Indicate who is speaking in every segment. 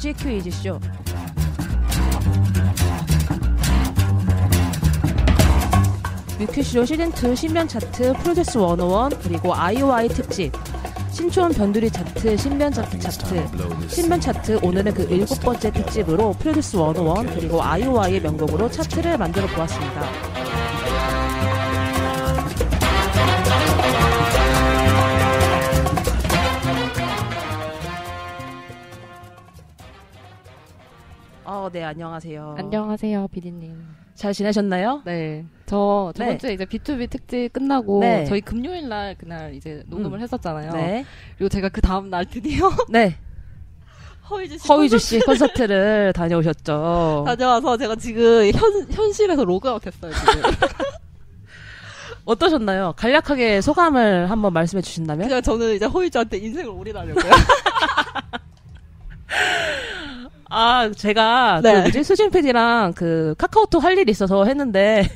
Speaker 1: 퀴즈 퀴즈쇼. 뮤큐쇼 시즌2 신변 차트 프로듀스 101 그리고 아이오아이 특집 신촌 변두리 차트 신변 차트 차트 신변 차트 오늘은 그 일곱 번째 특집으로 프로듀스 101 그리고 아이오아이의 명곡으로 차트를 만들어 보았습니다. 어, 네, 안녕하세요.
Speaker 2: 안녕하세요, 비디님.
Speaker 1: 잘 지내셨나요?
Speaker 2: 네. 저 저번
Speaker 1: 네.
Speaker 2: 주에 이제 B2B 특집 끝나고
Speaker 1: 네.
Speaker 2: 저희 금요일 날 그날 이제 녹음을
Speaker 1: 음.
Speaker 2: 했었잖아요.
Speaker 1: 네.
Speaker 2: 그리고 제가 그 다음 날 드디어
Speaker 1: 네.
Speaker 2: 허위주 씨
Speaker 1: 허위주 씨 콘서트를 다녀오셨죠.
Speaker 2: 다녀와서 제가 지금 현 현실에서 로그아웃 했어요, 지금.
Speaker 1: 어떠셨나요? 간략하게 소감을 한번 말씀해 주신다면?
Speaker 2: 그냥 저는 이제 허위주한테 인생을 올인하려고요.
Speaker 1: 아, 제가
Speaker 2: 네.
Speaker 1: 그 뭐지? 수진 PD랑 그 카카오톡 할 일이 있어서 했는데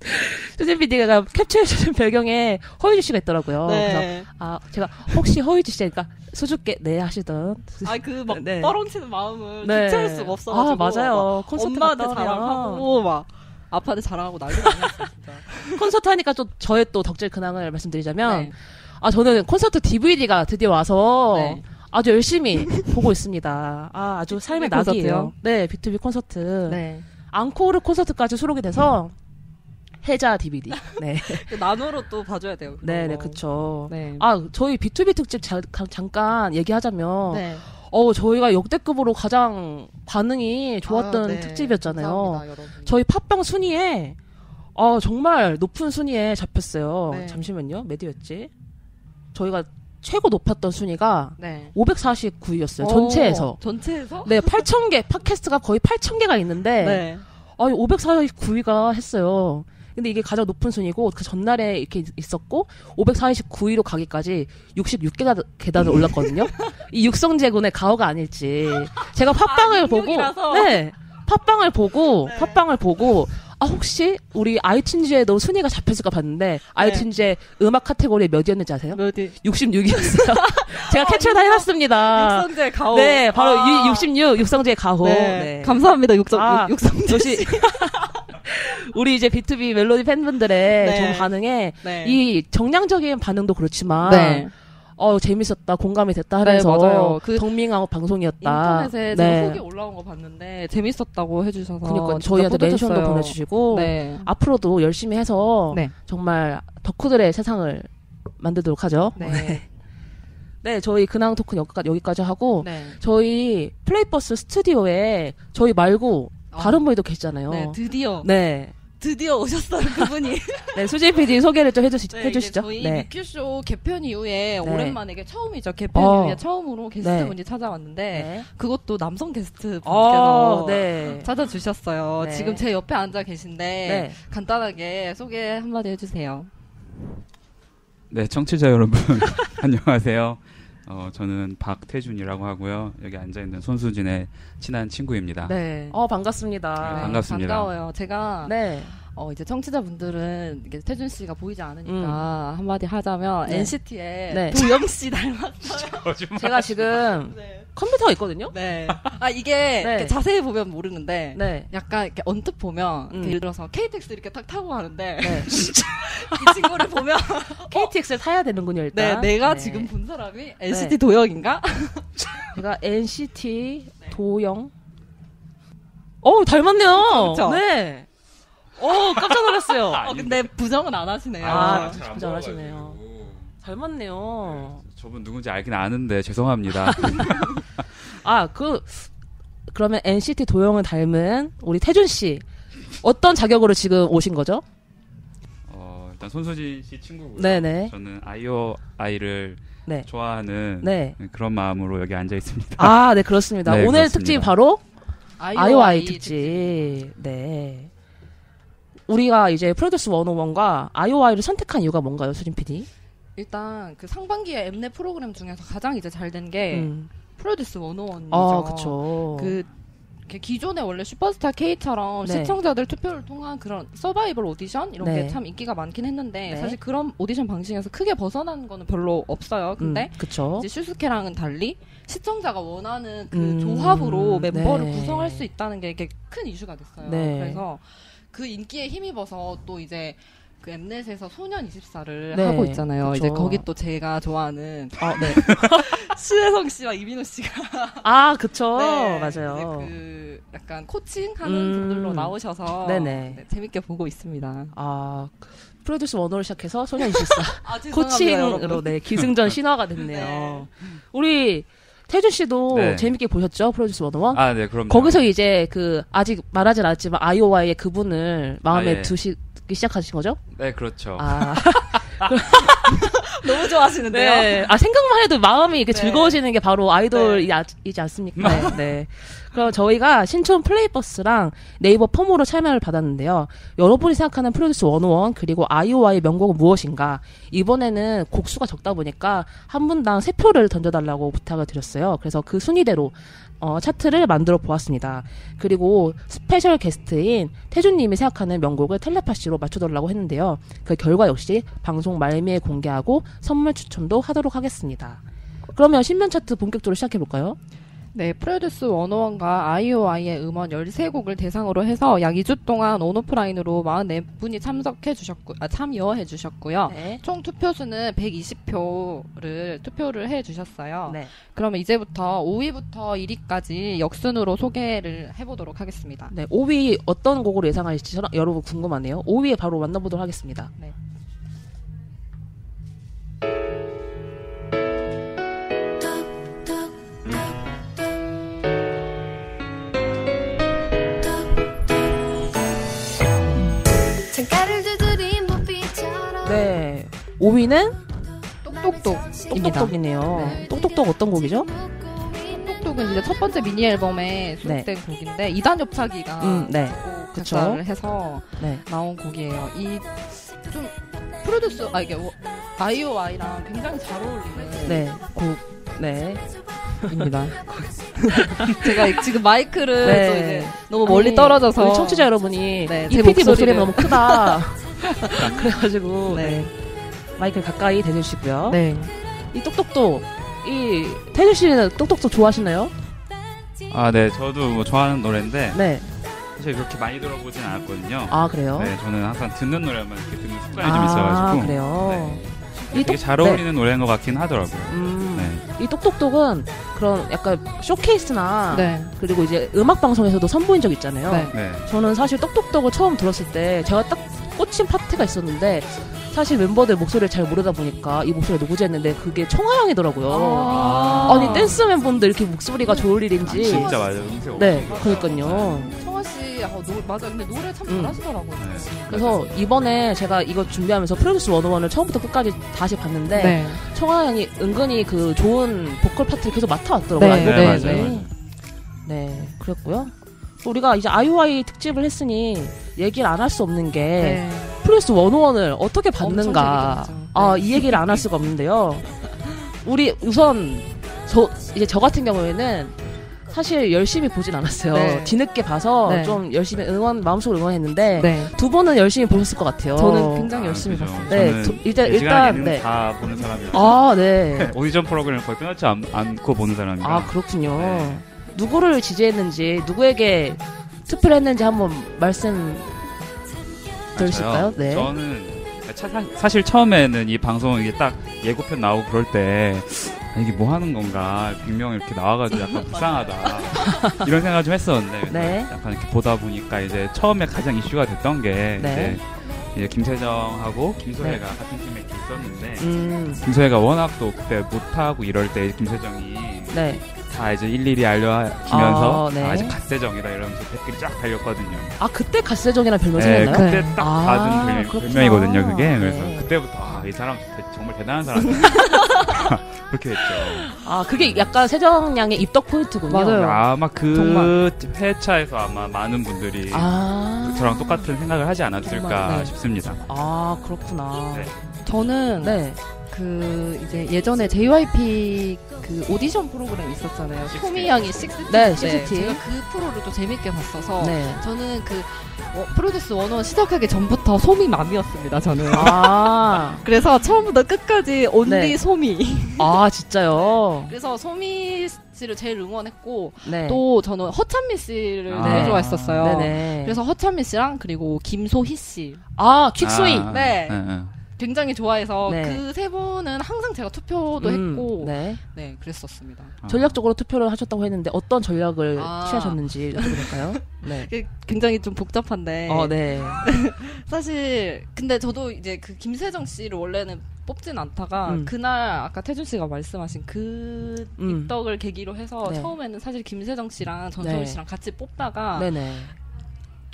Speaker 1: 수진 PD가 캡처해 주신 배경에 허유주 씨가 있더라고요. 그래서
Speaker 2: 네.
Speaker 1: 아, 제가 혹시 허유주 씨니까 수줍게 네 하시던
Speaker 2: 아, 그 막
Speaker 1: 네.
Speaker 2: 뻐렁치는 마음을
Speaker 1: 네.
Speaker 2: 주체할 수가 없어가지고.
Speaker 1: 아, 맞아요.
Speaker 2: 막
Speaker 1: 콘서트
Speaker 2: 엄마한테. 자랑하고, 막, 아빠한테 자랑하고 난리 났어요, 진짜.
Speaker 1: 콘서트 하니까 또 저의 또 덕질 근황을 말씀드리자면
Speaker 2: 네.
Speaker 1: 아 저는 콘서트 DVD가 드디어 와서
Speaker 2: 네.
Speaker 1: 아주 열심히 보고 있습니다. 아 아주 삶의? 낙이에요. 네, B2B 콘서트.
Speaker 2: 네.
Speaker 1: 앙코르 콘서트까지 수록이 돼서 해자 DVD. 네,
Speaker 2: 그 나노로 또 봐줘야 돼요.
Speaker 1: 네, 네, 그쵸.
Speaker 2: 네.
Speaker 1: 아 저희 B2B 특집 자- 가- 잠깐 얘기하자면
Speaker 2: 네.
Speaker 1: 어 저희가 역대급으로 가장 반응이 좋았던
Speaker 2: 아, 네.
Speaker 1: 특집이었잖아요. 저희 팟빵 순위에 어, 정말 높은 순위에 잡혔어요.
Speaker 2: 네.
Speaker 1: 잠시만요. 몇위였지? 저희가 최고 높았던 순위가
Speaker 2: 네.
Speaker 1: 549위였어요. 전체에서.
Speaker 2: 오, 전체에서?
Speaker 1: 네, 8,000개, 팟캐스트가 거의 8,000개가 있는데,
Speaker 2: 네.
Speaker 1: 아니, 549위가 했어요. 근데 이게 가장 높은 순위고, 그 전날에 이렇게 있었고, 549위로 가기까지 66개가 계단을 올랐거든요. 이 육성제군의 가오가 아닐지. 제가 팟빵을
Speaker 2: 아,
Speaker 1: 보고. 네. 팟빵을 보고,
Speaker 2: 네.
Speaker 1: 팟빵을 보고, 아, 혹시 우리 아이튠즈에도 순위가 잡혔을까 봤는데, 아이튠즈의 음악 카테고리 몇이었는지 아세요?
Speaker 2: 몇이?
Speaker 1: 66이었어요. 제가
Speaker 2: 아,
Speaker 1: 캡처를 다 해놨습니다.
Speaker 2: 육성재 가호.
Speaker 1: 네, 바로
Speaker 2: 아.
Speaker 1: 유- 66, 육성재의 가호.
Speaker 2: 네.
Speaker 1: 네.
Speaker 2: 감사합니다, 육성,
Speaker 1: 아,
Speaker 2: 육성재.
Speaker 1: 역시 우리 이제 B2B 멜로디 팬분들의
Speaker 2: 네.
Speaker 1: 좀 반응에
Speaker 2: 네.
Speaker 1: 이 정량적인 반응도 그렇지만
Speaker 2: 네.
Speaker 1: 어 재밌었다 공감이 됐다
Speaker 2: 네,
Speaker 1: 하면서
Speaker 2: 맞아요. 그
Speaker 1: 덕밍아웃 방송이었다.
Speaker 2: 인터넷에
Speaker 1: 네.
Speaker 2: 제가 후기 올라온 거 봤는데 재밌었다고 해주셔서
Speaker 1: 그러니까 저희한테
Speaker 2: 뿌듯했어요.
Speaker 1: 멘션도 보내주시고
Speaker 2: 네.
Speaker 1: 앞으로도 열심히 해서
Speaker 2: 네.
Speaker 1: 정말 덕후들의 세상을 만들도록 하죠.
Speaker 2: 네.
Speaker 1: 네, 저희 근황 토크 여기까지, 여기까지 하고
Speaker 2: 네.
Speaker 1: 저희 플레이버스 스튜디오에 저희 말고
Speaker 2: 어.
Speaker 1: 다른 분도 계시잖아요.
Speaker 2: 네, 드디어
Speaker 1: 네.
Speaker 2: 드디어 오셨어요 그분이.
Speaker 1: 네, 수지 PD 소개를 좀 해주시,
Speaker 2: 네,
Speaker 1: 해주시죠.
Speaker 2: 저희
Speaker 1: 네.
Speaker 2: 뮤큐쇼 개편 이후에
Speaker 1: 네.
Speaker 2: 오랜만에 이게 처음이죠. 개편
Speaker 1: 어.
Speaker 2: 이후에 처음으로 게스트분이 찾아왔는데
Speaker 1: 네.
Speaker 2: 그것도 남성 게스트
Speaker 1: 어,
Speaker 2: 분께서
Speaker 1: 네.
Speaker 2: 찾아주셨어요.
Speaker 1: 네.
Speaker 2: 지금 제 옆에 앉아 계신데
Speaker 1: 네.
Speaker 2: 간단하게 소개 한마디 해주세요.
Speaker 3: 네, 청취자 여러분 안녕하세요. 어, 저는 박태준이라고 하고요. 여기 앉아 있는 손수진의 친한 친구입니다.
Speaker 2: 네.
Speaker 1: 어, 반갑습니다.
Speaker 3: 네, 반갑습니다.
Speaker 2: 반가워요. 제가
Speaker 1: 네.
Speaker 2: 어, 이제 청취자분들은 이게 태준 씨가 보이지 않으니까 한마디 하자면
Speaker 1: 음. 네.
Speaker 2: NCT의
Speaker 1: 네.
Speaker 2: 도영 씨 닮았어요.
Speaker 3: 거짓말.
Speaker 1: 제가 지금
Speaker 2: 네.
Speaker 1: 컴퓨터가 있거든요?
Speaker 2: 네. 아 이게
Speaker 1: 네.
Speaker 2: 이렇게 자세히 보면 모르는데
Speaker 1: 네.
Speaker 2: 약간 이렇게 언뜻 보면
Speaker 1: 음.
Speaker 2: 예를 들어서 KTX 이렇게 딱 타고 가는데
Speaker 1: 네.
Speaker 2: 이 친구를 보면
Speaker 1: KTX를 타야 되는군요,
Speaker 2: 네
Speaker 1: 일단.
Speaker 2: 내가
Speaker 1: 네.
Speaker 2: 지금 본 사람이 NCT 도영인가?
Speaker 1: 제가 NCT 도영. 어, 닮았네요.
Speaker 2: 그쵸?
Speaker 1: 네. 어, 깜짝 놀랐어요.
Speaker 2: 어 근데 부정은 안 하시네요.
Speaker 1: 아,
Speaker 3: 잘안
Speaker 1: 진짜 잘하시네요. 닮았네요.
Speaker 3: 저분 누군지 알긴 아는데 죄송합니다.
Speaker 1: 아, 그, 그러면 NCT 도영을 닮은 우리 태준 씨. 어떤 자격으로 지금 오신 거죠?
Speaker 3: 어, 일단 손수진 씨 친구고요.
Speaker 1: 네네.
Speaker 3: 저는 아이오 아이를
Speaker 1: 네.
Speaker 3: 좋아하는
Speaker 1: 네.
Speaker 3: 그런 마음으로 여기 앉아 있습니다.
Speaker 1: 아, 네, 그렇습니다.
Speaker 3: 네,
Speaker 1: 오늘
Speaker 3: 그렇습니다.
Speaker 1: 특집이 바로
Speaker 2: 아이오아이
Speaker 1: 아이오아이 특집. 네. 우리가 이제 프로듀스 101과 아이오아이를 선택한 이유가 뭔가요, 수진 PD?
Speaker 2: 일단 그 상반기에 엠넷 프로그램 중에서 가장 이제 잘 된게
Speaker 1: 음.
Speaker 2: 프로듀스 101이죠.
Speaker 1: 아, 그쵸.
Speaker 2: 그 기존에 원래 슈퍼스타 K처럼
Speaker 1: 네.
Speaker 2: 시청자들 투표를 통한 그런 서바이벌 오디션 이런
Speaker 1: 네.
Speaker 2: 게참 인기가 많긴 했는데
Speaker 1: 네.
Speaker 2: 사실 그런 오디션 방식에서 크게 벗어나는 거는 별로 없어요. 근데
Speaker 1: 음, 그쵸.
Speaker 2: 이제 슈스케랑은 달리 시청자가 원하는 그
Speaker 1: 음,
Speaker 2: 조합으로 멤버를
Speaker 1: 네.
Speaker 2: 구성할 수 있다는 게 이게 큰 이슈가 됐어요.
Speaker 1: 네.
Speaker 2: 그래서 그 인기에 힘입어서 또 이제 그 엠넷에서 소년 24를
Speaker 1: 네,
Speaker 2: 하고 있잖아요.
Speaker 1: 그쵸.
Speaker 2: 이제 거기 또 제가 좋아하는
Speaker 1: 아, 네.
Speaker 2: 신혜성 씨와 이민우 씨가
Speaker 1: 아, 그쵸.
Speaker 2: 네,
Speaker 1: 맞아요.
Speaker 2: 그 약간 코칭하는
Speaker 1: 음.
Speaker 2: 분들로 나오셔서
Speaker 1: 네네.
Speaker 2: 네, 재밌게 보고 있습니다.
Speaker 1: 아, 프로듀스 원호를 시작해서 소년 24.
Speaker 2: 아,
Speaker 1: 코칭으로 네, 기승전 신화가 됐네요. 우리 태준 씨도
Speaker 3: 네.
Speaker 1: 재밌게 보셨죠? 프로듀스 원호원?
Speaker 3: 아, 네, 그럼
Speaker 1: 거기서 이제 그 아직 말하진 않았지만 아이오와이의 그분을 마음에
Speaker 3: 아, 예.
Speaker 1: 두시기 시작하신 거죠?
Speaker 3: 네, 그렇죠.
Speaker 1: 아,
Speaker 2: 너무 좋아하시는데요.
Speaker 1: 네. 아 생각만 해도 마음이 이렇게
Speaker 2: 네.
Speaker 1: 즐거워지는 게 바로 아이돌이지 않습니까? 네. 네. 그럼 저희가 신촌 플레이버스랑 네이버 폼으로 참여를 받았는데요. 여러분이 생각하는 프로듀스 101 그리고 아이오아이의 명곡은 무엇인가? 이번에는 곡수가 적다 보니까 한 분당 세 표를 던져달라고 부탁을 드렸어요. 그래서 그 순위대로 어, 차트를 만들어 보았습니다. 그리고 스페셜 게스트인 태준님이 생각하는 명곡을 텔레파시로 맞춰달라고 했는데요. 그 결과 역시 방송 말미에 공개하고 선물 추첨도 하도록 하겠습니다. 그러면 신변 차트 본격적으로 시작해 볼까요?
Speaker 2: 네, 프로듀스 101과 아이오아이의 음원 13곡을 대상으로 해서 약 2주 동안 온오프라인으로 44분이 참석해 주셨고, 아, 참여해 주셨고요.
Speaker 1: 네.
Speaker 2: 총 투표수는 120표를 투표를 해 주셨어요.
Speaker 1: 네.
Speaker 2: 그러면 이제부터 5위부터 1위까지 역순으로 소개를 해 보도록 하겠습니다.
Speaker 1: 네. 5위 어떤 곡으로 예상하실지 여러분 궁금하네요. 5위에 바로 만나보도록 하겠습니다.
Speaker 2: 네.
Speaker 1: 네. 5위는
Speaker 2: 똑똑똑입니다.
Speaker 1: 똑똑똑이네요.
Speaker 2: 네.
Speaker 1: 똑똑똑 어떤 곡이죠?
Speaker 2: 똑똑똑은 이제 첫 번째 미니 앨범에 수록된 곡인데 이단 협차기가
Speaker 1: 음, 네.
Speaker 2: 작사를 해서
Speaker 1: 네.
Speaker 2: 나온 곡이에요. 이 좀 프로듀스 아 이게 아이오아이랑 굉장히 잘 어울리는
Speaker 1: 네. 곡. 네.
Speaker 2: 곡입니다. 제가 지금 마이크를
Speaker 1: 네.
Speaker 2: 너무 멀리
Speaker 1: 아니,
Speaker 2: 떨어져서
Speaker 1: 우리 청취자 여러분이
Speaker 2: 네, 이제
Speaker 1: PD 목소리가 너무 크다. 그래가지고
Speaker 2: 네.
Speaker 1: 네. 마이크 가까이 대주시고요.
Speaker 2: 네.
Speaker 1: 이 똑똑똑 이 태준 씨는 똑똑똑 좋아하시나요?
Speaker 3: 아, 네, 저도 뭐 좋아하는 노래인데
Speaker 1: 네.
Speaker 3: 사실 그렇게 많이 들어보진 않았거든요.
Speaker 1: 아 그래요?
Speaker 3: 네, 저는 항상 듣는 노래만 이렇게 듣는 습관이
Speaker 1: 좀아
Speaker 3: 있어가지고
Speaker 1: 그래요. 이
Speaker 3: 되게
Speaker 1: 똑-
Speaker 3: 잘
Speaker 1: 네.
Speaker 3: 어울리는 노래인 것 같긴 하더라고요.
Speaker 1: 음,
Speaker 3: 네.
Speaker 1: 이 똑똑똑은 그런 약간 쇼케이스나
Speaker 2: 네.
Speaker 1: 그리고 이제 음악 방송에서도 선보인 적 있잖아요.
Speaker 2: 네.
Speaker 3: 네.
Speaker 1: 저는 사실 똑똑똑을 처음 들었을 때 제가 딱 꽂힌 파트가 있었는데 사실 멤버들 목소리를 잘 모르다 보니까 이 목소리가 누구지 했는데 그게 청하 양이더라고요.
Speaker 2: 아.
Speaker 1: 아니 댄스 멤버인데 이렇게 목소리가 좋을 일인지.
Speaker 3: 진짜 맞아요.
Speaker 1: 네. 그러니까요.
Speaker 2: 청하 씨, 아, 노, 맞아. 근데 노래 참
Speaker 1: 음.
Speaker 2: 잘하시더라고요.
Speaker 3: 네.
Speaker 1: 그래서 이번에 제가 이거 준비하면서 프로듀스 101을 처음부터 끝까지 다시 봤는데
Speaker 2: 네.
Speaker 1: 청하 양이 은근히 그 좋은 보컬 파트를 계속 맡아왔더라고요.
Speaker 2: 네,
Speaker 3: 네. 맞아요, 맞아요.
Speaker 1: 네, 그랬고요. 또 우리가 이제 아이오아이 특집을 했으니 얘기를 안 할 수 없는 게
Speaker 2: 네.
Speaker 1: 프로듀스 101을 어떻게.
Speaker 2: 재밌게
Speaker 1: 아.
Speaker 2: 네.
Speaker 1: 이 얘기를 안 할 수가 없는데요. 우리 우선 저 이제 저 같은 경우에는 사실 열심히 보진 않았어요.
Speaker 2: 네.
Speaker 1: 뒤늦게 봐서
Speaker 2: 네.
Speaker 1: 좀 열심히 응원 마음속으로 응원했는데
Speaker 2: 네.
Speaker 1: 두 분은 열심히 보셨을 것 같아요.
Speaker 2: 저는 굉장히
Speaker 3: 아,
Speaker 2: 열심히
Speaker 3: 그죠.
Speaker 2: 봤어요.
Speaker 1: 네,
Speaker 3: 저는
Speaker 1: 두- 일단- 일단, 네.
Speaker 3: 다 보는 사람이에요.
Speaker 1: 아, 네.
Speaker 3: 오디션 프로그램을 거의 끊었지 않, 않고 보는 사람이라.
Speaker 1: 아, 그렇군요.
Speaker 3: 네.
Speaker 1: 누구를 지지했는지, 누구에게 투표를 했는지 한번 말씀 들으실까요? 네.
Speaker 3: 저는 차- 사, 사실 처음에는 이 방송 이게 딱 예고편 나오고 그럴 때 아, 이게 뭐 하는 건가 100명 이렇게 나와가지고 약간 불쌍하다 이런 생각을 좀 했었는데
Speaker 1: 네.
Speaker 3: 약간 이렇게 보다 보니까 이제 처음에 가장 이슈가 됐던 게
Speaker 1: 네.
Speaker 3: 이제, 이제 김세정하고 김소혜가 같은 팀에 이렇게 있었는데
Speaker 1: 음,
Speaker 3: 김소혜가 워낙 또 그때 못하고 이럴 때 김세정이
Speaker 1: 네.
Speaker 3: 다 이제 일일이 알려주면서
Speaker 1: 아, 네.
Speaker 3: 아, 이제 갓세정이다 이러면서 댓글이 쫙 달렸거든요.
Speaker 1: 아, 그때 갓세정이라는 별명
Speaker 3: 네? 그때
Speaker 2: 네.
Speaker 3: 딱
Speaker 1: 아,
Speaker 3: 받은 별-
Speaker 1: 그렇구나.
Speaker 3: 별명 이거든요, 그게. 그래서
Speaker 1: 네.
Speaker 3: 그때부터 아, 이 사람 대- 정말 대단한 사람. 그렇게 됐죠.
Speaker 1: 아, 그게 약간 세정 양의 입덕 포인트군요.
Speaker 2: 맞아요.
Speaker 3: 아마 그
Speaker 2: 정말.
Speaker 3: 회차에서 아마 많은 분들이
Speaker 1: 아,
Speaker 3: 저랑 똑같은 생각을 하지 않았을까
Speaker 2: 정말, 네.
Speaker 3: 싶습니다.
Speaker 1: 아, 그렇구나.
Speaker 3: 네.
Speaker 2: 저는
Speaker 1: 네.
Speaker 2: 그 이제 예전에 JYP 그 오디션 프로그램 있었잖아요. 소미 양이 식스틴.
Speaker 1: 네, 식스틴.
Speaker 2: 제가 그 프로를 또 재밌게 봤어서
Speaker 1: 네.
Speaker 2: 저는 그 어, 프로듀스 101 시작하기 전부터 소미 맘이었습니다. 저는.
Speaker 1: 아,
Speaker 2: 그래서 처음부터 끝까지 only
Speaker 1: 네.
Speaker 2: 소미.
Speaker 1: 아 진짜요?
Speaker 2: 그래서 소미 씨를 제일 응원했고
Speaker 1: 네.
Speaker 2: 또 저는 허찬미 씨를
Speaker 3: 아.
Speaker 2: 되게 좋아했었어요.
Speaker 1: 네네.
Speaker 2: 그래서 허찬미 씨랑 그리고 김소희 씨
Speaker 1: 아 퀵소희.
Speaker 3: 아,
Speaker 2: 네.
Speaker 3: 네, 네.
Speaker 2: 굉장히 좋아해서
Speaker 1: 네.
Speaker 2: 그세 분은 항상 제가 투표도
Speaker 1: 음,
Speaker 2: 했고 네.
Speaker 1: 네.
Speaker 2: 그랬었습니다.
Speaker 3: 아.
Speaker 1: 전략적으로 투표를 하셨다고 했는데 어떤 전략을
Speaker 2: 아.
Speaker 1: 취하셨는지 여쭤도 될까요? 네.
Speaker 2: 그게 굉장히 좀 복잡한데
Speaker 1: 어, 네.
Speaker 2: 사실 근데 저도 이제 그 김세정 씨를 원래는 뽑진 않다가
Speaker 1: 음.
Speaker 2: 그날 아까 태준 씨가 말씀하신 그
Speaker 1: 음.
Speaker 2: 입덕을 계기로 해서
Speaker 1: 네.
Speaker 2: 처음에는 사실 김세정 씨랑 전소미
Speaker 1: 네.
Speaker 2: 씨랑 같이 뽑다가
Speaker 1: 네네.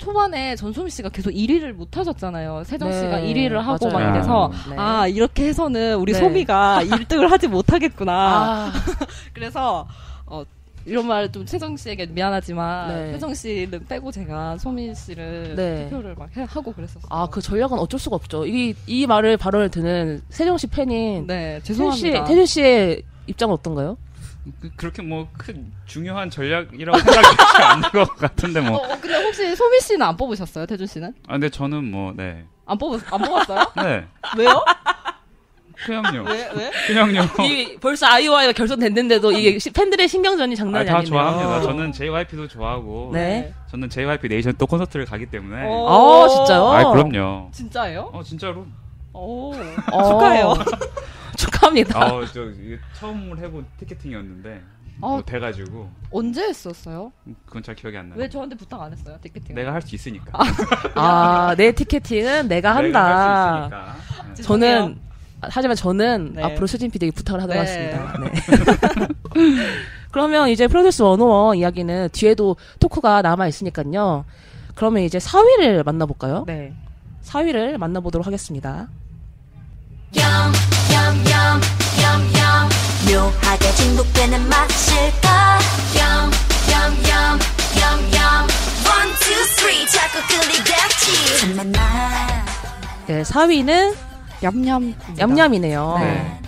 Speaker 2: 초반에 전소미 씨가 계속 1위를 못 하셨잖아요. 세정
Speaker 1: 네,
Speaker 2: 씨가 1위를 하고
Speaker 1: 맞아요.
Speaker 2: 막 이래서
Speaker 1: 네.
Speaker 2: 아 이렇게 해서는 우리
Speaker 1: 네.
Speaker 2: 소미가 1등을 하지 못하겠구나.
Speaker 1: 아,
Speaker 2: 그래서 어 이런 말좀 세정 씨에게 미안하지만
Speaker 1: 네.
Speaker 2: 세정 씨는 빼고 제가 소미 씨를
Speaker 1: 네.
Speaker 2: 투표를 막 해- 하고 그랬었어요.
Speaker 1: 아, 그 전략은 어쩔 수가 없죠. 이, 이 말을 발언을 듣는 세정 씨 팬인
Speaker 2: 네 죄송합니다.
Speaker 1: 태준 씨의 입장은 어떤가요?
Speaker 3: 그, 그렇게 뭐 큰 중요한 전략이라고 생각하지 않는 것 같은데
Speaker 2: 어,
Speaker 3: 뭐.
Speaker 2: 어, 근데 혹시 소미 씨는 안 뽑으셨어요, 태준 씨는?
Speaker 3: 아 근데 저는 뭐 네.
Speaker 2: 안 뽑았 안 뽑았어요?
Speaker 3: 네.
Speaker 2: 왜요?
Speaker 3: 그냥요.
Speaker 2: 왜 왜?
Speaker 3: 그냥요.
Speaker 1: 이 벌써 아이오아이가 결선됐는데도 이게 시- 팬들의 신경전이
Speaker 3: 아,
Speaker 1: 장난이
Speaker 3: 다
Speaker 1: 아니네요.
Speaker 3: 좋아합니다. 저는 JYP도 좋아하고.
Speaker 1: 네.
Speaker 3: 저는 JYP 네이션 또 콘서트를 가기 때문에.
Speaker 2: 어.
Speaker 1: 아, 진짜요?
Speaker 3: 아, 그럼요.
Speaker 2: 진짜예요?
Speaker 3: 어, 진짜로.
Speaker 2: 오.
Speaker 1: 어,
Speaker 2: 축하해요.
Speaker 1: 축하합니다.
Speaker 3: 아, 저 이게 처음으로 해본 티켓팅이었는데
Speaker 2: 어.
Speaker 3: 뭐 돼가지고
Speaker 2: 언제 했었어요?
Speaker 3: 그건 잘 기억이 안 나요.
Speaker 2: 왜 저한테 부탁 안 했어요, 티켓팅?
Speaker 3: 내가 할 수 있으니까.
Speaker 1: 아, 내 티켓팅은 내가 한다.
Speaker 3: 내가 할 수 있으니까. 네.
Speaker 1: 저는 하지만 저는
Speaker 2: 네.
Speaker 1: 앞으로 수진 PD에게 부탁을 하도록
Speaker 2: 네.
Speaker 1: 하겠습니다. 네. 그러면 이제 프로듀스 101 이야기는 뒤에도 토크가 남아 있으니까요. 그러면 이제 4위를 만나볼까요?
Speaker 2: 네.
Speaker 1: 4위를 만나보도록 하겠습니다.
Speaker 4: 염염염 염염 묘하게 중독되는 맛일까 염염염 염염 One, two, three 자꾸 끌리겠지 정말 나
Speaker 1: 네, 4위는
Speaker 2: 얌얌.
Speaker 1: 얌얌이네요.
Speaker 3: 네.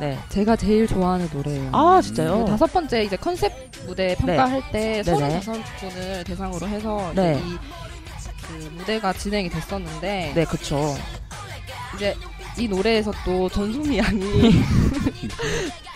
Speaker 1: 네.
Speaker 2: 제가 제일 좋아하는 노래예요.
Speaker 1: 아, 진짜요?
Speaker 2: 그 다섯 번째 이제 컨셉 무대 평가할 때
Speaker 1: 네네.
Speaker 2: 35분을 대상으로 해서
Speaker 1: 네.
Speaker 2: 이제 이, 그 무대가 진행이 됐었는데
Speaker 1: 네, 그쵸.
Speaker 2: 이제 이 노래에서 또 전소미 양이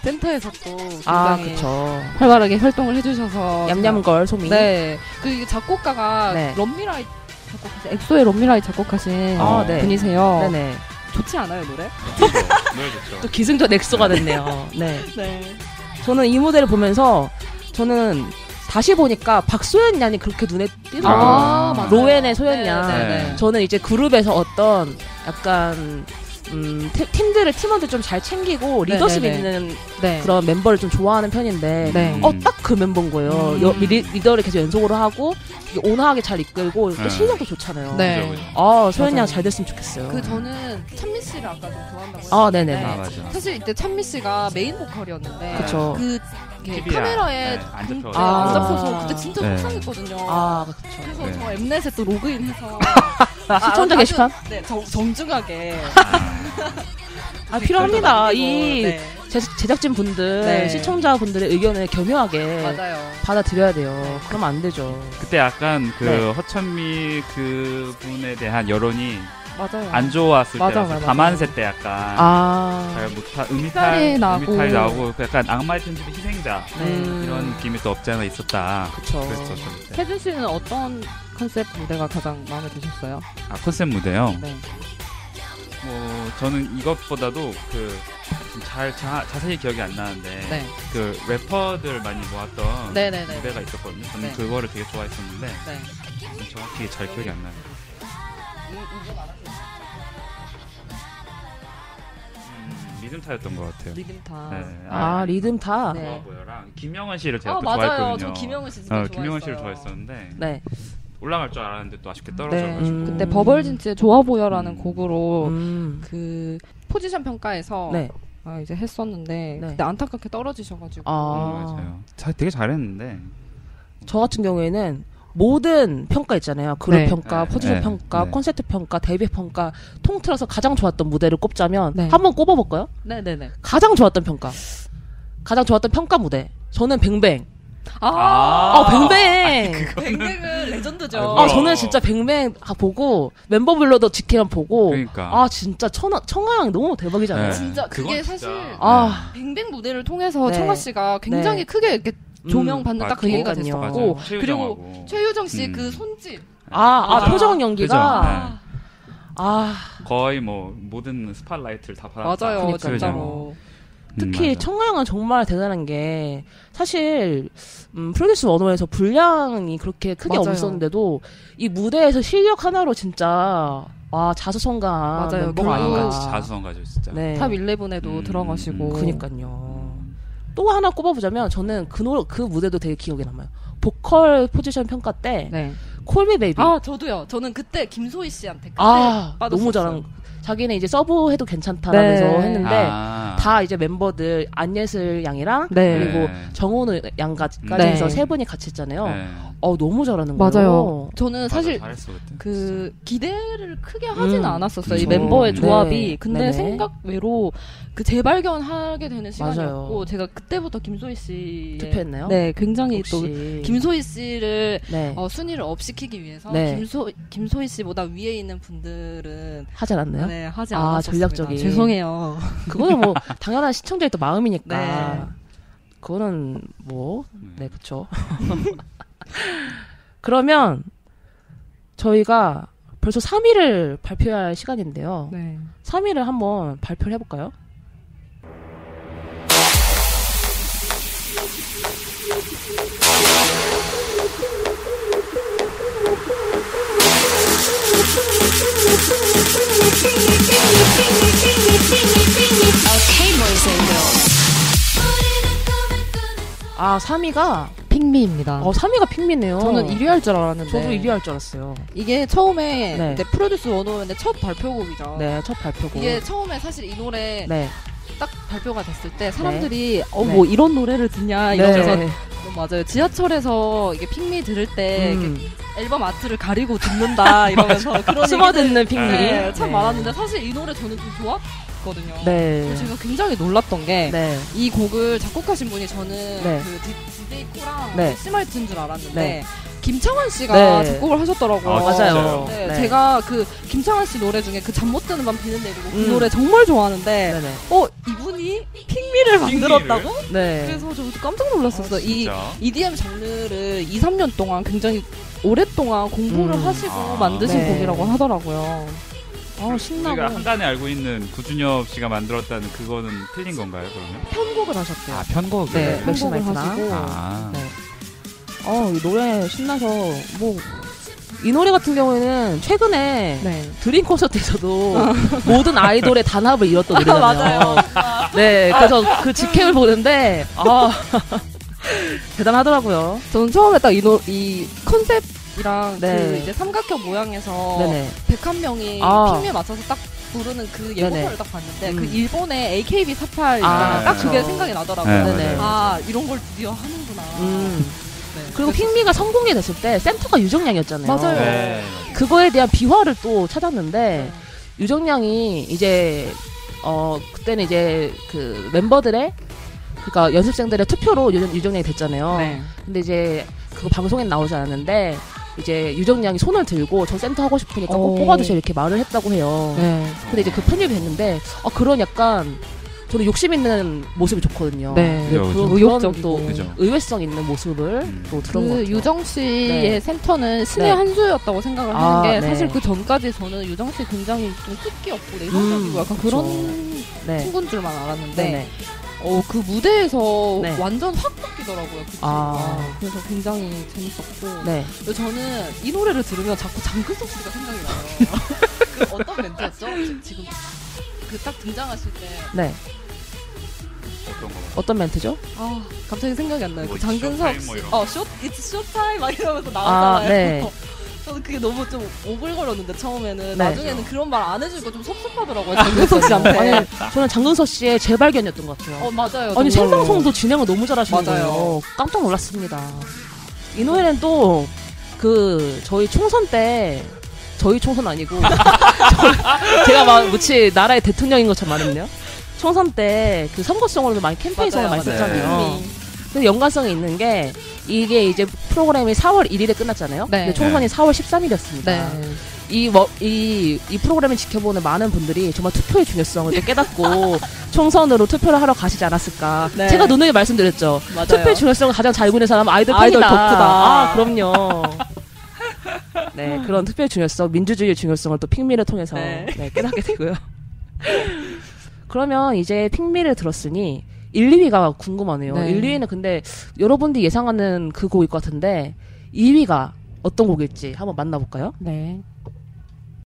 Speaker 2: 센터에서 또 굉장히
Speaker 1: 아, 그쵸.
Speaker 2: 활발하게 활동을 해주셔서
Speaker 1: 얌얌걸 소미.
Speaker 2: 네. 그 작곡가가
Speaker 1: 네.
Speaker 2: Love Me Right 작곡하신 엑소의 Love Me Right 작곡하신
Speaker 1: 아, 네.
Speaker 2: 분이세요.
Speaker 1: 네네.
Speaker 2: 좋지 않아요 노래?
Speaker 3: 노래 좋죠.
Speaker 1: 또 기승전 엑소가 됐네요. 네.
Speaker 2: 네.
Speaker 1: 저는 이 무대를 보면서 저는 다시 보니까 박소연 양이 그렇게 눈에 띄더라고요.
Speaker 3: 아, 맞아요.
Speaker 1: 로엔의 소연 양.
Speaker 2: 네, 네,
Speaker 3: 네.
Speaker 2: 네.
Speaker 1: 저는 이제 그룹에서 어떤 약간 음, 팀- 팀들을 팀원들 좀 잘 챙기고
Speaker 2: 네,
Speaker 1: 리더십
Speaker 2: 네, 네.
Speaker 1: 있는
Speaker 2: 네.
Speaker 1: 그런 멤버를 좀 좋아하는 편인데
Speaker 2: 네.
Speaker 1: 어딱 그 멤버인 거예요.
Speaker 2: 음.
Speaker 1: 여- 리, 리더를 계속 연속으로 하고 온화하게 잘 이끌고 또
Speaker 3: 네.
Speaker 1: 실력도 좋잖아요.
Speaker 2: 네.
Speaker 1: 아 소연
Speaker 2: 맞아요.
Speaker 1: 양잘 됐으면 좋겠어요.
Speaker 2: 그 저는 찬미 씨를 아까 좀 좋아한다고
Speaker 1: 아,
Speaker 2: 했는데
Speaker 1: 네네.
Speaker 3: 아, 맞아.
Speaker 2: 사실 이때 찬미 씨가 메인 보컬이었는데
Speaker 1: 그쵸.
Speaker 2: 그. 카메라에
Speaker 3: 네, 안
Speaker 2: 군-
Speaker 3: 잡혀.
Speaker 2: 네,
Speaker 1: 아.
Speaker 2: 안 잡혀서 그때 진짜
Speaker 3: 네.
Speaker 2: 속상했거든요.
Speaker 1: 아 그쵸.
Speaker 2: 그래서
Speaker 3: 네.
Speaker 2: 저 엠넷에 또 로그인해서
Speaker 1: 시청자
Speaker 2: 아주-
Speaker 1: 게시판?
Speaker 2: 네 정, 정중하게
Speaker 1: 아 필요합니다.
Speaker 2: 남기고,
Speaker 1: 이
Speaker 2: 네,
Speaker 1: 제, 제작진 분들,
Speaker 2: 네.
Speaker 1: 시청자 분들의 의견을 겸허하게
Speaker 2: 맞아요.
Speaker 1: 받아들여야 돼요. 그러면 안 되죠.
Speaker 3: 그때 약간 그
Speaker 1: 네.
Speaker 3: 허천미 그 분에 대한 여론이
Speaker 2: 맞아요.
Speaker 3: 안 좋았을
Speaker 2: 맞아,
Speaker 3: 때였어요.
Speaker 2: 맞아.
Speaker 3: 다만세 때 약간
Speaker 1: 아,
Speaker 3: 잘 못하
Speaker 2: 색깔이
Speaker 3: 음이탈
Speaker 2: 나고.
Speaker 3: 음이탈이 나오고 그 약간 악마의 편집의 희생자
Speaker 1: 음.
Speaker 3: 이런 느낌이 또 없지 않아 있었다.
Speaker 1: 그쵸.
Speaker 3: 그때.
Speaker 2: 태준 씨는 어떤 컨셉 무대가 가장 마음에 드셨어요?
Speaker 3: 아 컨셉 무대요.
Speaker 2: 네.
Speaker 3: 뭐 저는 이것보다도 그 잘 자 세히 기억이 안 나는데
Speaker 2: 네.
Speaker 3: 그 래퍼들 많이 모았던
Speaker 2: 네네네.
Speaker 3: 무대가 있었거든요. 저는
Speaker 2: 네.
Speaker 3: 그거를 되게 좋아했었는데
Speaker 2: 네.
Speaker 3: 정확히 잘 기억이 안 나요. 음, 리듬타였던 것 같아요.
Speaker 2: 리듬타.
Speaker 3: 네.
Speaker 1: 아, 리듬 타.
Speaker 2: 네.
Speaker 3: 김영원 씨를 제가
Speaker 2: 아
Speaker 3: 또
Speaker 2: 맞아요.
Speaker 3: 좋아했거든요.
Speaker 2: 저 김영은 씨 진짜
Speaker 3: 어,
Speaker 2: 좋아했어요.
Speaker 3: 김영원 씨를 좋아했었는데
Speaker 1: 네.
Speaker 3: 올라갈 줄 알았는데 또 아쉽게
Speaker 2: 네.
Speaker 3: 떨어져가지고
Speaker 1: 음.
Speaker 2: 그때 버벌진츠의 좋아 보여라는
Speaker 3: 음.
Speaker 2: 곡으로
Speaker 1: 음.
Speaker 2: 그 포지션 평가에서
Speaker 1: 네.
Speaker 2: 아, 이제 했었는데
Speaker 1: 네.
Speaker 2: 그때 안타깝게 떨어지셔가지고
Speaker 1: 아.
Speaker 3: 음, 맞아요. 자, 되게 잘했는데
Speaker 1: 저 같은 경우에는 모든 평가 있잖아요. 그룹
Speaker 2: 네.
Speaker 1: 평가,
Speaker 3: 네,
Speaker 1: 포지션
Speaker 3: 네,
Speaker 1: 평가,
Speaker 3: 네.
Speaker 1: 콘서트 평가, 데뷔 평가 통틀어서 가장 좋았던 무대를 꼽자면
Speaker 2: 네.
Speaker 1: 한번 꼽아볼까요?
Speaker 2: 네네네.
Speaker 1: 가장 좋았던 평가. 가장 좋았던 평가 무대. 저는 뱅뱅.
Speaker 2: 아,
Speaker 1: 아, 뱅뱅.
Speaker 2: 뱅뱅은 레전드죠.
Speaker 3: 아이고.
Speaker 1: 아, 저는 진짜 Bang Bang 아, 보고 멤버별로도 직캠 보고
Speaker 3: 그러니까.
Speaker 1: 아, 진짜 청하, 청하양 너무 대박이잖아요.
Speaker 3: 네.
Speaker 2: 진짜 그게
Speaker 3: 진짜.
Speaker 2: 사실
Speaker 1: 아.
Speaker 2: Bang Bang 무대를 통해서
Speaker 1: 네.
Speaker 2: 청하 씨가 굉장히
Speaker 1: 네.
Speaker 2: 크게 이렇게 조명받는
Speaker 3: 음,
Speaker 2: 딱
Speaker 3: 맞아.
Speaker 2: 계기가
Speaker 1: 그러니까요.
Speaker 2: 됐었고
Speaker 3: 맞아요.
Speaker 2: 그리고.
Speaker 3: 최유정
Speaker 2: 씨
Speaker 3: 음.
Speaker 2: 그 손짓
Speaker 1: 아, 아. 표정? 연기가
Speaker 3: 네.
Speaker 1: 아,
Speaker 3: 거의 뭐 모든 스팟라이트를 다 받았다.
Speaker 2: 맞아요
Speaker 1: 그러니까요.
Speaker 2: 진짜로
Speaker 1: 특히
Speaker 3: 음.
Speaker 1: 청하양은 정말 대단한 게 사실 음, 프로듀스 원오원에서 분량이 그렇게 크게
Speaker 2: 맞아요.
Speaker 1: 없었는데도 이 무대에서 실력 하나로 진짜 와 자수성가한
Speaker 2: 맞아요.
Speaker 1: 아닌가.
Speaker 3: 같이 자수성가죠 진짜.
Speaker 1: 네.
Speaker 2: 탑 11에도
Speaker 3: 음,
Speaker 2: 들어가시고
Speaker 3: 음,
Speaker 1: 그니까요. 또 하나 꼽아보자면 저는 그, 노, 그 무대도 되게 기억에 남아요. 보컬 포지션 평가 때
Speaker 2: 네.
Speaker 1: Call Me Baby.
Speaker 2: 아 저도요 저는 그때 김소희 씨한테 그때
Speaker 1: 아,
Speaker 2: 빠졌었어요.
Speaker 1: 너무 잘한. 자기는 이제 서브 해도 괜찮다라면서
Speaker 2: 네.
Speaker 1: 했는데
Speaker 3: 아.
Speaker 1: 다 이제 멤버들 안예슬 양이랑
Speaker 2: 네.
Speaker 1: 그리고
Speaker 3: 네.
Speaker 1: 정호는 양까지
Speaker 2: 네.
Speaker 1: 해서 세 분이 같이 했잖아요.
Speaker 3: 네.
Speaker 1: 어 너무 잘하는 거예요.
Speaker 2: 맞아요 저는
Speaker 3: 맞아,
Speaker 2: 사실
Speaker 3: 잘했어, 그때.
Speaker 2: 그 기대를 크게 하지는
Speaker 1: 음,
Speaker 2: 않았었어요 이
Speaker 3: 그쵸.
Speaker 2: 멤버의
Speaker 1: 네.
Speaker 2: 조합이 근데
Speaker 1: 네네.
Speaker 2: 생각 외로 그 재발견하게 되는 시간이었고
Speaker 1: 맞아요.
Speaker 2: 제가 그때부터 김소희 씨
Speaker 1: 투표했나요?
Speaker 2: 네 굉장히
Speaker 1: 혹시
Speaker 2: 또 김소희 씨를
Speaker 1: 네
Speaker 2: 어, 순위를 업 시키기 위해서
Speaker 1: 네.
Speaker 2: 김소 김소희 씨보다 위에 있는 분들은
Speaker 1: 하지 않았나요?
Speaker 2: 네 하지
Speaker 1: 아,
Speaker 2: 않았습니다.
Speaker 1: 전략적인.
Speaker 2: 죄송해요.
Speaker 1: 그거는 뭐 당연한 시청자의 또 마음이니까.
Speaker 2: 네.
Speaker 1: 그거는 뭐
Speaker 3: 음.
Speaker 1: 네, 그쵸. 그러면 저희가 벌써 3위를 발표할 시간인데요.
Speaker 2: 네.
Speaker 1: 3위를 한번 발표를 해볼까요? 아, 3위가,
Speaker 2: 핑미입니다.
Speaker 1: 어, 3위가 핑미네요.
Speaker 2: 저는 1위 할 줄 알았는데
Speaker 1: 저도 1위 할 줄 알았어요.
Speaker 2: 이게 처음에
Speaker 1: 네.
Speaker 2: 이제 프로듀스 원호였는데 첫 발표곡이죠.
Speaker 1: 네, 첫 발표고.
Speaker 2: 이게 처음에 사실 이 노래
Speaker 1: 네.
Speaker 2: 딱 발표가 됐을 때 사람들이 어
Speaker 1: 네.
Speaker 2: 뭐 이런 노래를 듣냐 이러면서
Speaker 1: 네.
Speaker 2: 어, 맞아요 지하철에서 이게 핑미 들을 때
Speaker 1: 음.
Speaker 2: 앨범 아트를 가리고 듣는다 이러면서 그런
Speaker 1: 숨어 듣는 핑미.
Speaker 2: 네, 참
Speaker 1: 네.
Speaker 2: 많았는데 사실 이 노래 저는 좀 좋았 거든요.
Speaker 1: 네.
Speaker 2: 제가 굉장히 놀랐던 게이
Speaker 1: 네.
Speaker 2: 곡을 작곡하신 분이 저는
Speaker 1: 네.
Speaker 2: 그 디, 디제이 코랑
Speaker 1: 네.
Speaker 2: 시말트인 줄 알았는데
Speaker 1: 네.
Speaker 2: 김창완 씨가
Speaker 1: 네.
Speaker 2: 작곡을 하셨더라고요.
Speaker 3: 아,
Speaker 1: 맞아요.
Speaker 2: 네,
Speaker 1: 네.
Speaker 2: 제가 그 김창완 씨 노래 중에 그 잠 못 드는 밤 비는 내리고 그
Speaker 1: 음.
Speaker 2: 노래 정말 좋아하는데
Speaker 1: 네네.
Speaker 2: 어 이분이 핑미를 만들었다고?
Speaker 1: 네.
Speaker 2: 그래서 저 깜짝 놀랐었어요. 이
Speaker 3: 진짜?
Speaker 2: EDM 장르를 2, 3년 동안 굉장히 오랫동안 공부를
Speaker 1: 음.
Speaker 2: 하시고
Speaker 3: 아,
Speaker 2: 만드신
Speaker 1: 네.
Speaker 2: 곡이라고 하더라고요.
Speaker 1: 어,
Speaker 3: 우리가
Speaker 1: 신나고.
Speaker 3: 한간에 알고 있는 구준엽 씨가 만들었다는 그거는 틀린 건가요, 그러면?
Speaker 1: 편곡을 하셨대요.
Speaker 3: 아, 편곡을.
Speaker 1: 네,
Speaker 2: 편곡을
Speaker 1: 맥시마이트랑.
Speaker 2: 하시고
Speaker 3: 아.
Speaker 1: 네. 어, 이 노래 신나서, 뭐, 이 노래 같은 경우에는 최근에
Speaker 2: 네.
Speaker 1: 드림 콘서트에서도 모든 아이돌의 단합을 이뤘던 노래잖아요.
Speaker 2: 맞아요.
Speaker 1: 네, 그래서 그 직캠을 보는데, 아, 대단하더라고요.
Speaker 2: 저는 처음에 딱 이 노, 이 컨셉 이랑
Speaker 1: 네.
Speaker 2: 그 이제 삼각형 모양에서
Speaker 1: 네네.
Speaker 2: 101명이
Speaker 1: 아.
Speaker 2: Pick Me에 맞춰서 딱 부르는 그 예고편을
Speaker 1: 네네.
Speaker 2: 딱 봤는데
Speaker 1: 음.
Speaker 2: 그 일본의 AKB48 있잖아요.
Speaker 1: 아,
Speaker 2: 딱 그게
Speaker 1: 그쵸.
Speaker 2: 생각이 나더라고요.
Speaker 3: 네,
Speaker 1: 네네.
Speaker 3: 맞아요.
Speaker 2: 아 이런 걸 드디어 하는구나.
Speaker 1: 음.
Speaker 2: 네.
Speaker 1: 그리고 핑미가 성공이 됐을 때 센터가 유정량이었잖아요.
Speaker 2: 맞아요.
Speaker 3: 네.
Speaker 1: 그거에 대한 비화를 또 찾았는데,
Speaker 2: 네.
Speaker 1: 유정량이 이제, 어, 그때는 이제 그 멤버들의, 그니까 연습생들의 투표로 유정, 유정량이 됐잖아요.
Speaker 2: 네.
Speaker 1: 근데 이제 그거 방송에 나오지 않았는데, 이제 유정량이 손을 들고 저 센터 하고 싶으니까 꼭
Speaker 2: 오.
Speaker 1: 뽑아주세요 이렇게 말을 했다고 해요.
Speaker 2: 네.
Speaker 1: 근데 이제 그 편집이 됐는데, 아, 그런 약간, 저는 욕심 있는 모습이 좋거든요.
Speaker 2: 네.
Speaker 1: 그런,
Speaker 3: 그죠.
Speaker 1: 그런
Speaker 2: 의욕적이고.
Speaker 1: 또
Speaker 3: 그죠.
Speaker 1: 의외성 있는 모습을
Speaker 3: 음.
Speaker 1: 또 들은 것
Speaker 2: 그
Speaker 1: 같아요.
Speaker 2: 유정 씨의
Speaker 1: 네.
Speaker 2: 센터는 신의
Speaker 1: 네.
Speaker 2: 한 수였다고 생각을
Speaker 1: 아,
Speaker 2: 하는 게
Speaker 1: 네.
Speaker 2: 사실 그 전까지 저는 유정 씨 굉장히 좀 습기 없고 내성적이고
Speaker 1: 음,
Speaker 2: 약간
Speaker 1: 그쵸.
Speaker 2: 그런
Speaker 1: 네.
Speaker 2: 친구인 줄만 알았는데
Speaker 1: 네네.
Speaker 2: 어, 그 무대에서
Speaker 1: 네.
Speaker 2: 완전 확 바뀌더라고요. 그 친구가.
Speaker 1: 아.
Speaker 2: 그래서 굉장히 재밌었고.
Speaker 1: 네.
Speaker 2: 그리고 저는 이 노래를 들으면 자꾸 장근석 씨가 생각이 나요. 그 어떤 멘트였죠? 지- 지금 그 딱 등장하실 때.
Speaker 1: 네.
Speaker 3: 어떤 거?
Speaker 1: 어떤 멘트죠?
Speaker 2: 아, 갑자기 생각이 안 나요. 뭐그 장근석.
Speaker 3: 뭐 이런 거.
Speaker 2: 어, 쇼, it's 쇼타임 막 이러면서
Speaker 1: 아,
Speaker 2: 나왔잖아요.
Speaker 1: 네.
Speaker 2: 저는 그게 너무 좀 오글거렸는데 처음에는
Speaker 1: 네.
Speaker 2: 나중에는 그런 말 안 해주니까 좀 섭섭하더라고요 장근석 씨한테.
Speaker 1: 아니, 저는 장근서 씨의 재발견이었던 것 같아요.
Speaker 2: 어 맞아요.
Speaker 1: 아니,
Speaker 2: 정말로.
Speaker 1: 생방송도 진행을 너무 잘하시는
Speaker 2: 맞아요.
Speaker 1: 거예요. 깜짝 놀랐습니다. 이 노래는 또, 그 저희 총선 때 저희 총선 아니고 저- 제가 막 마치 나라의 대통령인 것처럼 말했네요. 총선 때 그 선거송으로도 많이 캠페인송을 많이
Speaker 3: 맞아요.
Speaker 1: 썼잖아요. 근데 연관성이 있는 게 이게 이제 프로그램이 4월 1일에 끝났잖아요.
Speaker 2: 네.
Speaker 1: 근데 총선이 4월 13일이었습니다.
Speaker 2: 네.
Speaker 1: 이, 뭐, 이, 이 프로그램을 지켜보는 많은 분들이 정말 투표의 중요성을 또 깨닫고 총선으로 투표를 하러 가시지 않았을까.
Speaker 2: 네.
Speaker 1: 제가 누누이 말씀드렸죠.
Speaker 2: 맞아요.
Speaker 1: 투표의 중요성을 가장 잘 보는 사람은 아이돌
Speaker 2: 아이돌
Speaker 1: 팬이다.
Speaker 2: 덕후다.
Speaker 1: 아, 그럼요. 네, 그런 투표의 중요성, 민주주의의 중요성을 또 핑미를 통해서
Speaker 2: 네.
Speaker 1: 네, 깨닫게 되고요. 그러면 이제 핑미를 들었으니 1, 2위가 궁금하네요.
Speaker 2: 네.
Speaker 1: 1, 2위는 근데 여러분들이 예상하는 그 곡일 것 같은데 2위가 어떤 곡일지 한번 만나볼까요?
Speaker 2: 네.